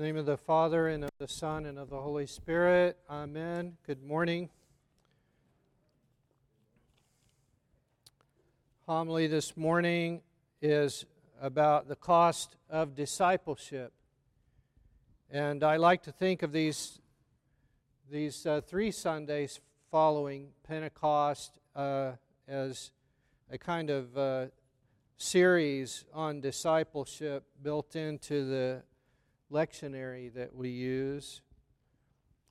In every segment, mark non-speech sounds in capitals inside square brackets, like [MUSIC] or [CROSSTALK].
Name of the Father, and of the Son, and of the Holy Spirit. Amen. Good morning. Homily this morning is about the cost of discipleship. And I like to think of these, these uh, three Sundays following Pentecost uh, as a kind of uh, series on discipleship built into the lectionary that we use.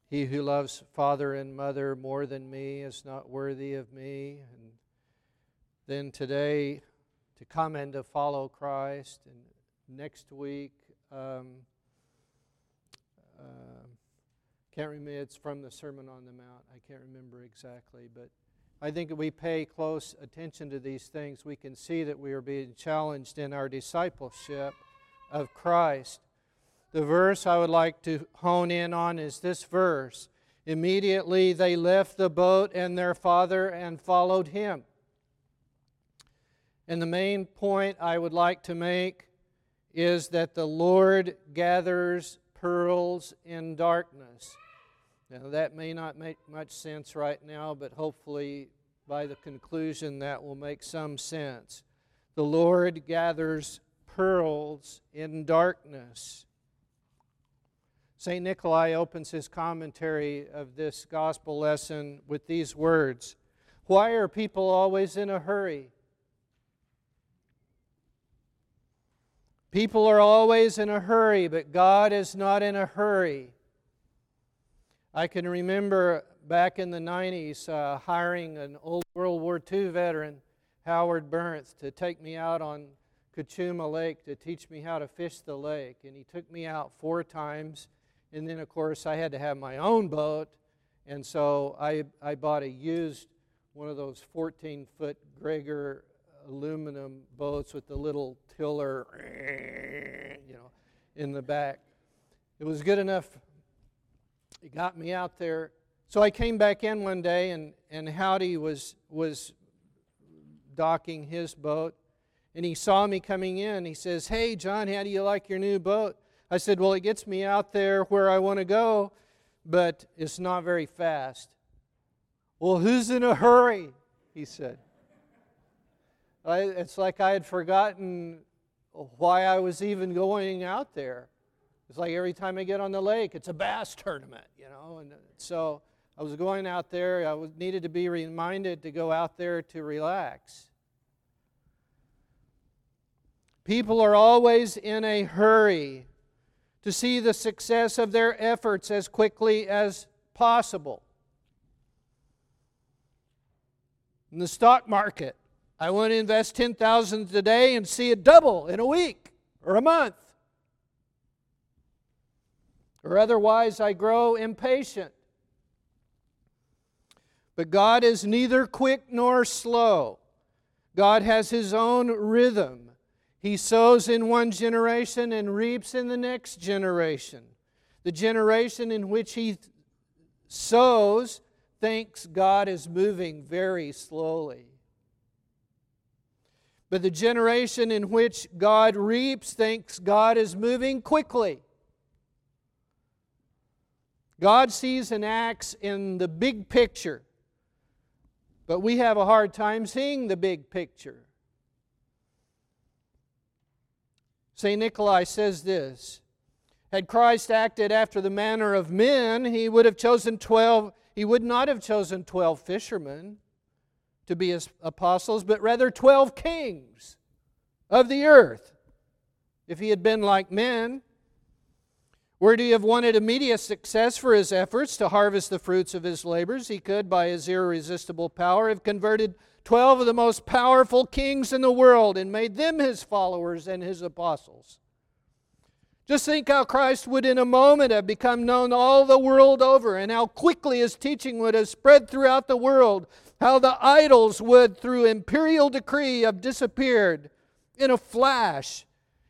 He who loves father and mother more than me is not worthy of me. And then today, to come and to follow Christ. And next week, um, uh, can't remember, it's from the Sermon on the Mount. I can't remember exactly, but I think if we pay close attention to these things, we can see that we are being challenged in our discipleship of Christ. The verse I would like to hone in on is this verse. Immediately they left the boat and their father and followed him. And the main point I would like to make is that the Lord gathers pearls in darkness. Now, that may not make much sense right now, but hopefully by the conclusion that will make some sense. The Lord gathers pearls in darkness. St. Nikolai opens his commentary of this gospel lesson with these words Why are people always in a hurry? People are always in a hurry, but God is not in a hurry. I can remember back in the 90s uh, hiring an old World War II veteran, Howard Bernth, to take me out on Cachuma Lake to teach me how to fish the lake. And he took me out four times and then, of course, I had to have my own boat. And so I, I bought a used one of those 14 foot Gregor aluminum boats with the little tiller, you know, in the back. It was good enough. It got me out there. So I came back in one day, and, and Howdy was, was docking his boat. And he saw me coming in. He says, Hey, John, how do you like your new boat? I said, Well, it gets me out there where I want to go, but it's not very fast. Well, who's in a hurry? He said. I, it's like I had forgotten why I was even going out there. It's like every time I get on the lake, it's a bass tournament, you know. And so I was going out there. I was, needed to be reminded to go out there to relax. People are always in a hurry to see the success of their efforts as quickly as possible. In the stock market, I want to invest 10,000 today and see it double in a week or a month. Or otherwise I grow impatient. But God is neither quick nor slow. God has his own rhythm. He sows in one generation and reaps in the next generation. The generation in which he sows thinks God is moving very slowly. But the generation in which God reaps thinks God is moving quickly. God sees and acts in the big picture, but we have a hard time seeing the big picture. St. Nikolai says this Had Christ acted after the manner of men, he would have chosen 12, he would not have chosen 12 fishermen to be his apostles, but rather 12 kings of the earth. If he had been like men, would he have wanted immediate success for his efforts to harvest the fruits of his labors, he could, by his irresistible power, have converted 12 of the most powerful kings in the world and made them his followers and his apostles. Just think how Christ would in a moment have become known all the world over, and how quickly his teaching would have spread throughout the world, how the idols would, through imperial decree, have disappeared in a flash,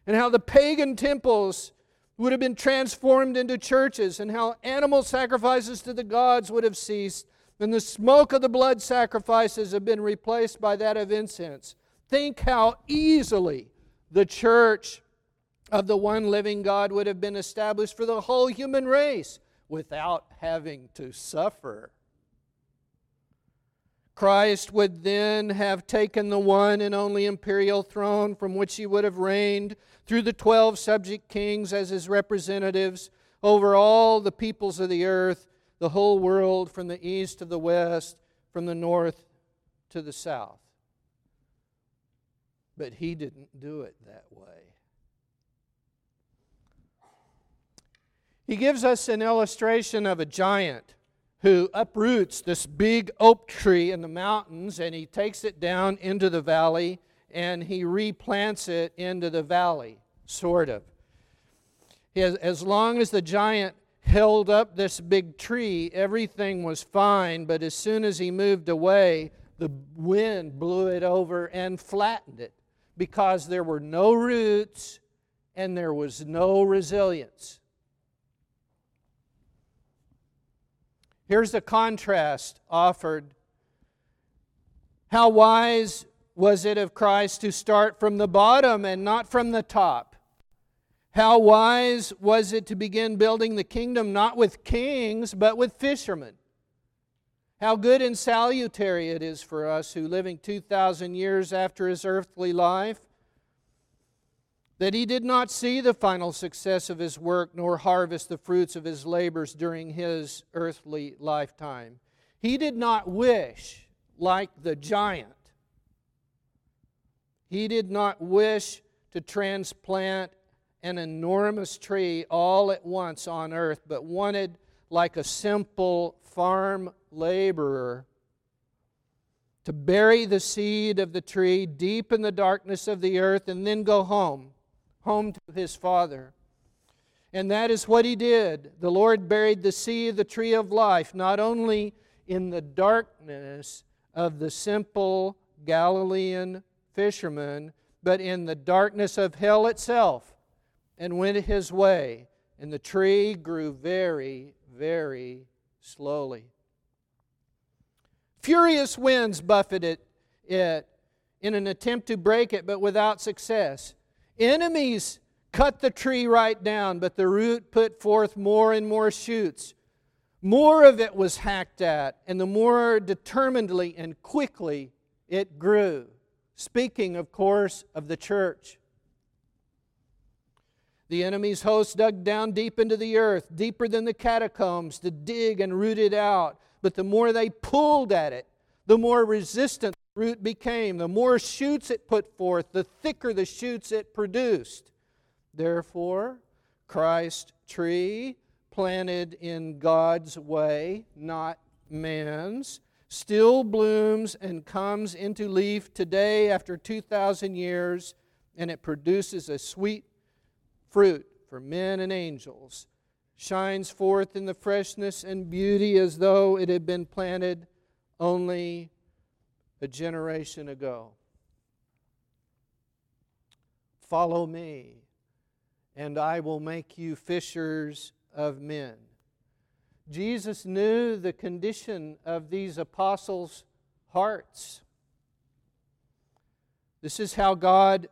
and how the pagan temples would have been transformed into churches, and how animal sacrifices to the gods would have ceased, and the smoke of the blood sacrifices have been replaced by that of incense. Think how easily the church of the one living God would have been established for the whole human race without having to suffer. Christ would then have taken the one and only imperial throne from which he would have reigned through the 12 subject kings as his representatives over all the peoples of the earth, the whole world, from the east to the west, from the north to the south. But he didn't do it that way. He gives us an illustration of a giant who uproots this big oak tree in the mountains and he takes it down into the valley and he replants it into the valley, sort of. As long as the giant held up this big tree, everything was fine, but as soon as he moved away, the wind blew it over and flattened it because there were no roots and there was no resilience. Here's the contrast offered. How wise was it of Christ to start from the bottom and not from the top? How wise was it to begin building the kingdom not with kings, but with fishermen? How good and salutary it is for us who, living 2,000 years after his earthly life, that he did not see the final success of his work nor harvest the fruits of his labors during his earthly lifetime. He did not wish, like the giant, he did not wish to transplant an enormous tree all at once on earth, but wanted, like a simple farm laborer, to bury the seed of the tree deep in the darkness of the earth and then go home home to his father. And that is what he did. The Lord buried the seed of the tree of life, not only in the darkness of the simple Galilean fisherman, but in the darkness of hell itself, and went his way. And the tree grew very, very slowly. Furious winds buffeted it in an attempt to break it, but without success. Enemies cut the tree right down, but the root put forth more and more shoots. More of it was hacked at, and the more determinedly and quickly it grew. Speaking, of course, of the church. The enemy's host dug down deep into the earth, deeper than the catacombs, to dig and root it out. But the more they pulled at it, the more resistant the root became. The more shoots it put forth, the thicker the shoots it produced. Therefore, Christ tree planted in God's way, not man's, still blooms and comes into leaf today after 2,000 years, and it produces a sweet fruit for men and angels. Shines forth in the freshness and beauty as though it had been planted only a generation ago. Follow me, and I will make you fishers of men. Jesus knew the condition of these apostles' hearts. This is how God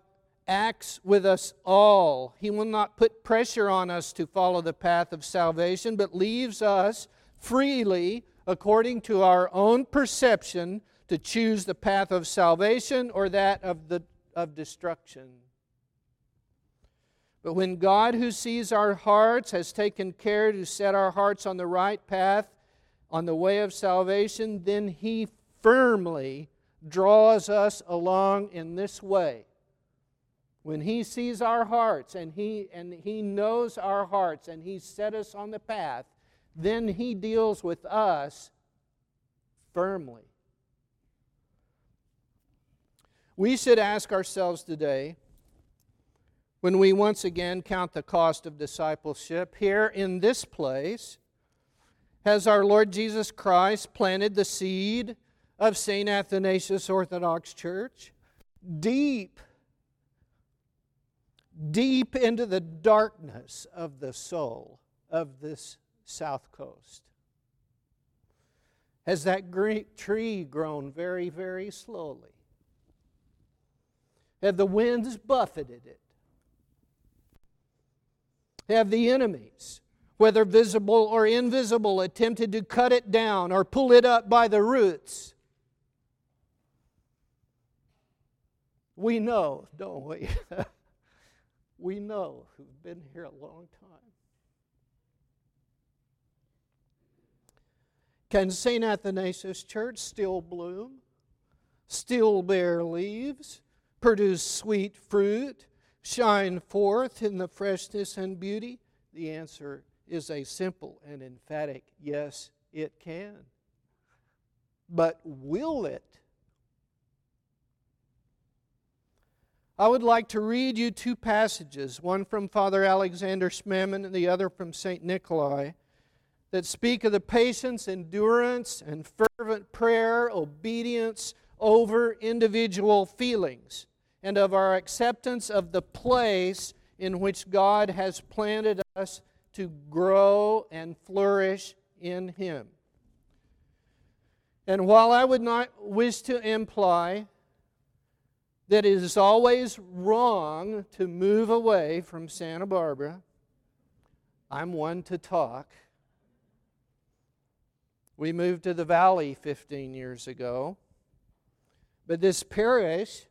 acts with us all. He will not put pressure on us to follow the path of salvation, but leaves us freely, according to our own perception, to choose the path of salvation or that of, the, of destruction. But when God, who sees our hearts, has taken care to set our hearts on the right path, on the way of salvation, then He firmly draws us along in this way. When He sees our hearts and He, and he knows our hearts and He set us on the path, then He deals with us firmly. We should ask ourselves today, when we once again count the cost of discipleship, here in this place, has our Lord Jesus Christ planted the seed of St. Athanasius Orthodox Church deep, deep into the darkness of the soul of this south coast? Has that great tree grown very, very slowly? Have the winds buffeted it? have the enemies, whether visible or invisible, attempted to cut it down or pull it up by the roots. We know, don't we? [LAUGHS] we know who've been here a long time. Can St. Athanasius Church still bloom, still bear leaves, produce sweet fruit, shine forth in the freshness and beauty? The answer is a simple and emphatic yes, it can. But will it? I would like to read you two passages, one from Father Alexander Schmemann and the other from St. Nikolai, that speak of the patience, endurance, and fervent prayer, obedience over individual feelings, and of our acceptance of the place in which God has planted us to grow and flourish in Him. And while I would not wish to imply that it is always wrong to move away from Santa Barbara. I'm one to talk. We moved to the valley 15 years ago. But this parish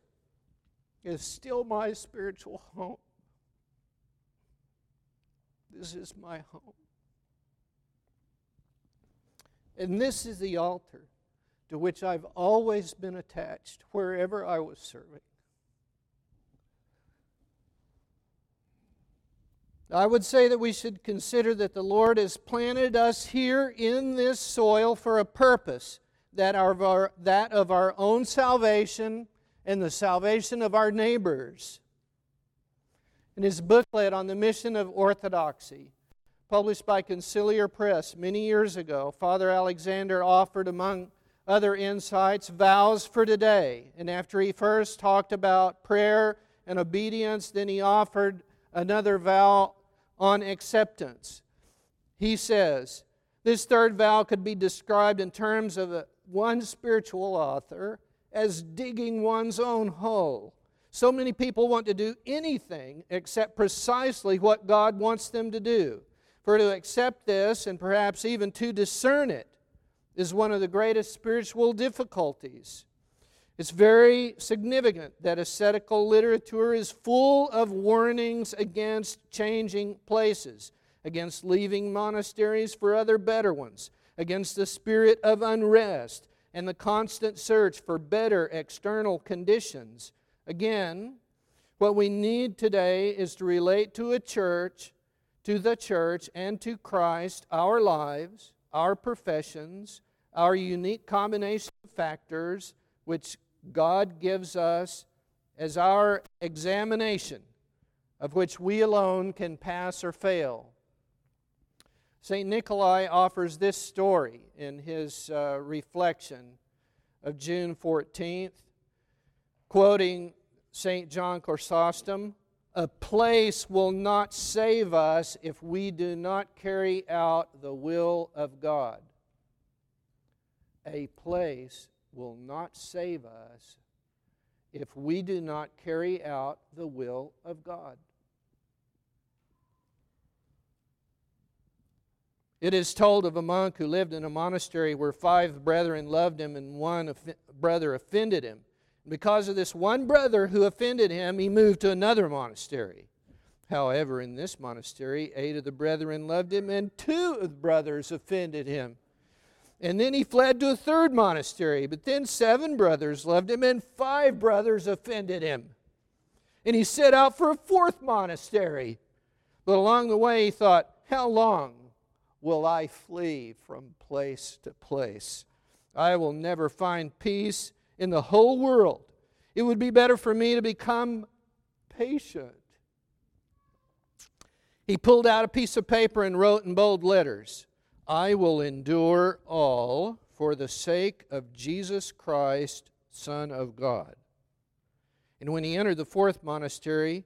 is still my spiritual home. This is my home. And this is the altar to which I've always been attached wherever I was serving. I would say that we should consider that the Lord has planted us here in this soil for a purpose that, our, that of our own salvation and the salvation of our neighbors. In his booklet on the mission of orthodoxy, published by Conciliar Press many years ago, Father Alexander offered, among other insights, vows for today. And after he first talked about prayer and obedience, then he offered another vow on acceptance. He says, this third vow could be described in terms of one spiritual author as digging one's own hole. So many people want to do anything except precisely what God wants them to do. For to accept this and perhaps even to discern it is one of the greatest spiritual difficulties. It's very significant that ascetical literature is full of warnings against changing places, against leaving monasteries for other better ones, against the spirit of unrest and the constant search for better external conditions. Again, what we need today is to relate to a church, to the church, and to Christ our lives, our professions, our unique combination of factors which God gives us as our examination of which we alone can pass or fail. St. Nikolai offers this story in his uh, reflection of June 14th, quoting St. John Chrysostom A place will not save us if we do not carry out the will of God. A place will not save us if we do not carry out the will of God. It is told of a monk who lived in a monastery where five brethren loved him and one brother offended him. Because of this one brother who offended him, he moved to another monastery. However, in this monastery, eight of the brethren loved him and two of the brothers offended him. And then he fled to a third monastery. But then seven brothers loved him, and five brothers offended him. And he set out for a fourth monastery. But along the way, he thought, How long will I flee from place to place? I will never find peace in the whole world. It would be better for me to become patient. He pulled out a piece of paper and wrote in bold letters I will endure all for the sake of Jesus Christ, Son of God. And when he entered the fourth monastery,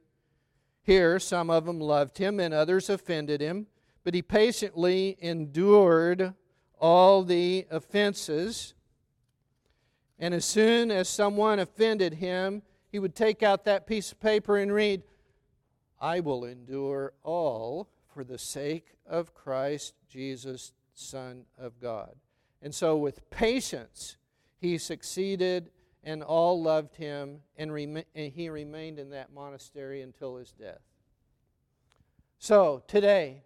here some of them loved him and others offended him, but he patiently endured all the offenses. And as soon as someone offended him, he would take out that piece of paper and read, I will endure all for the sake of Christ Jesus, Son of God. And so, with patience, he succeeded, and all loved him, and, rem- and he remained in that monastery until his death. So, today,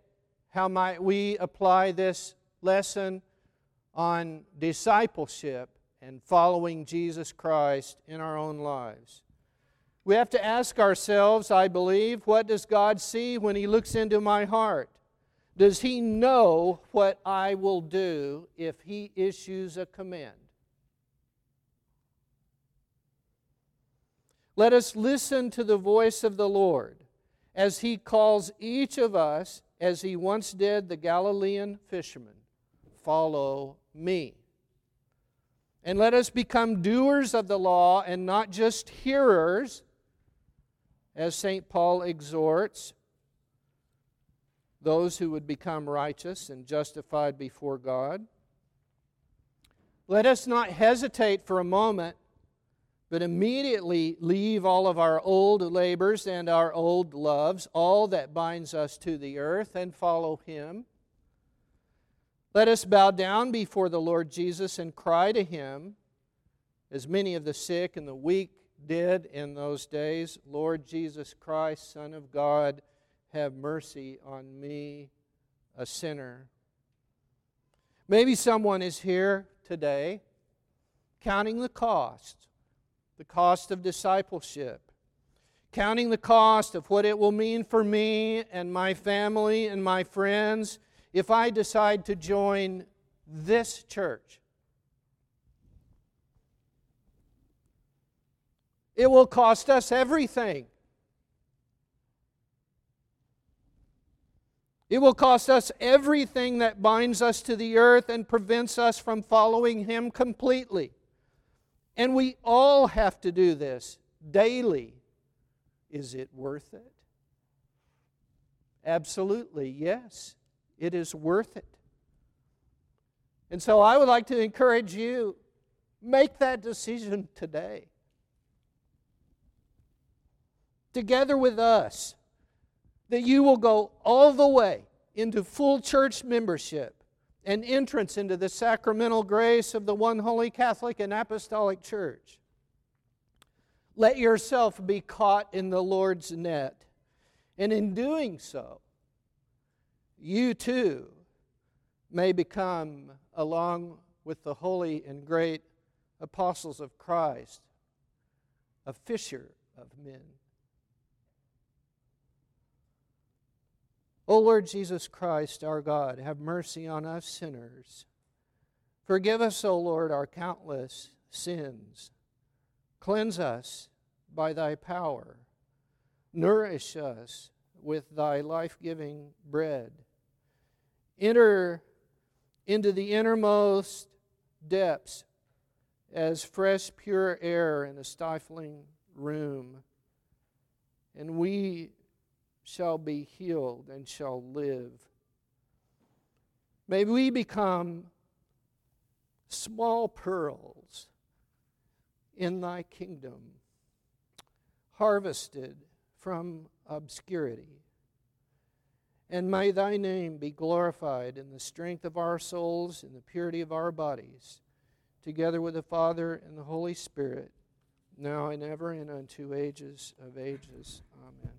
how might we apply this lesson on discipleship and following Jesus Christ in our own lives? We have to ask ourselves, I believe, what does God see when He looks into my heart? Does He know what I will do if He issues a command? Let us listen to the voice of the Lord as He calls each of us, as He once did the Galilean fishermen follow me. And let us become doers of the law and not just hearers as St. Paul exhorts those who would become righteous and justified before God. Let us not hesitate for a moment, but immediately leave all of our old labors and our old loves, all that binds us to the earth, and follow Him. Let us bow down before the Lord Jesus and cry to Him, as many of the sick and the weak did in those days Lord Jesus Christ, Son of God, have mercy on me, a sinner. Maybe someone is here today counting the cost, the cost of discipleship, counting the cost of what it will mean for me and my family and my friends if I decide to join this church. It will cost us everything. It will cost us everything that binds us to the earth and prevents us from following Him completely. And we all have to do this daily. Is it worth it? Absolutely, yes. It is worth it. And so I would like to encourage you make that decision today together with us that you will go all the way into full church membership and entrance into the sacramental grace of the one holy Catholic and Apostolic Church. Let yourself be caught in the Lord's net. And in doing so, you too may become, along with the holy and great apostles of Christ, a fisher of men. O Lord Jesus Christ, our God, have mercy on us sinners. Forgive us, O Lord, our countless sins. Cleanse us by thy power. Nourish us with thy life giving bread. Enter into the innermost depths as fresh, pure air in a stifling room. And we shall be healed and shall live. May we become small pearls in thy kingdom, harvested from obscurity. And may thy name be glorified in the strength of our souls, in the purity of our bodies, together with the Father and the Holy Spirit, now and ever and unto ages of ages. Amen.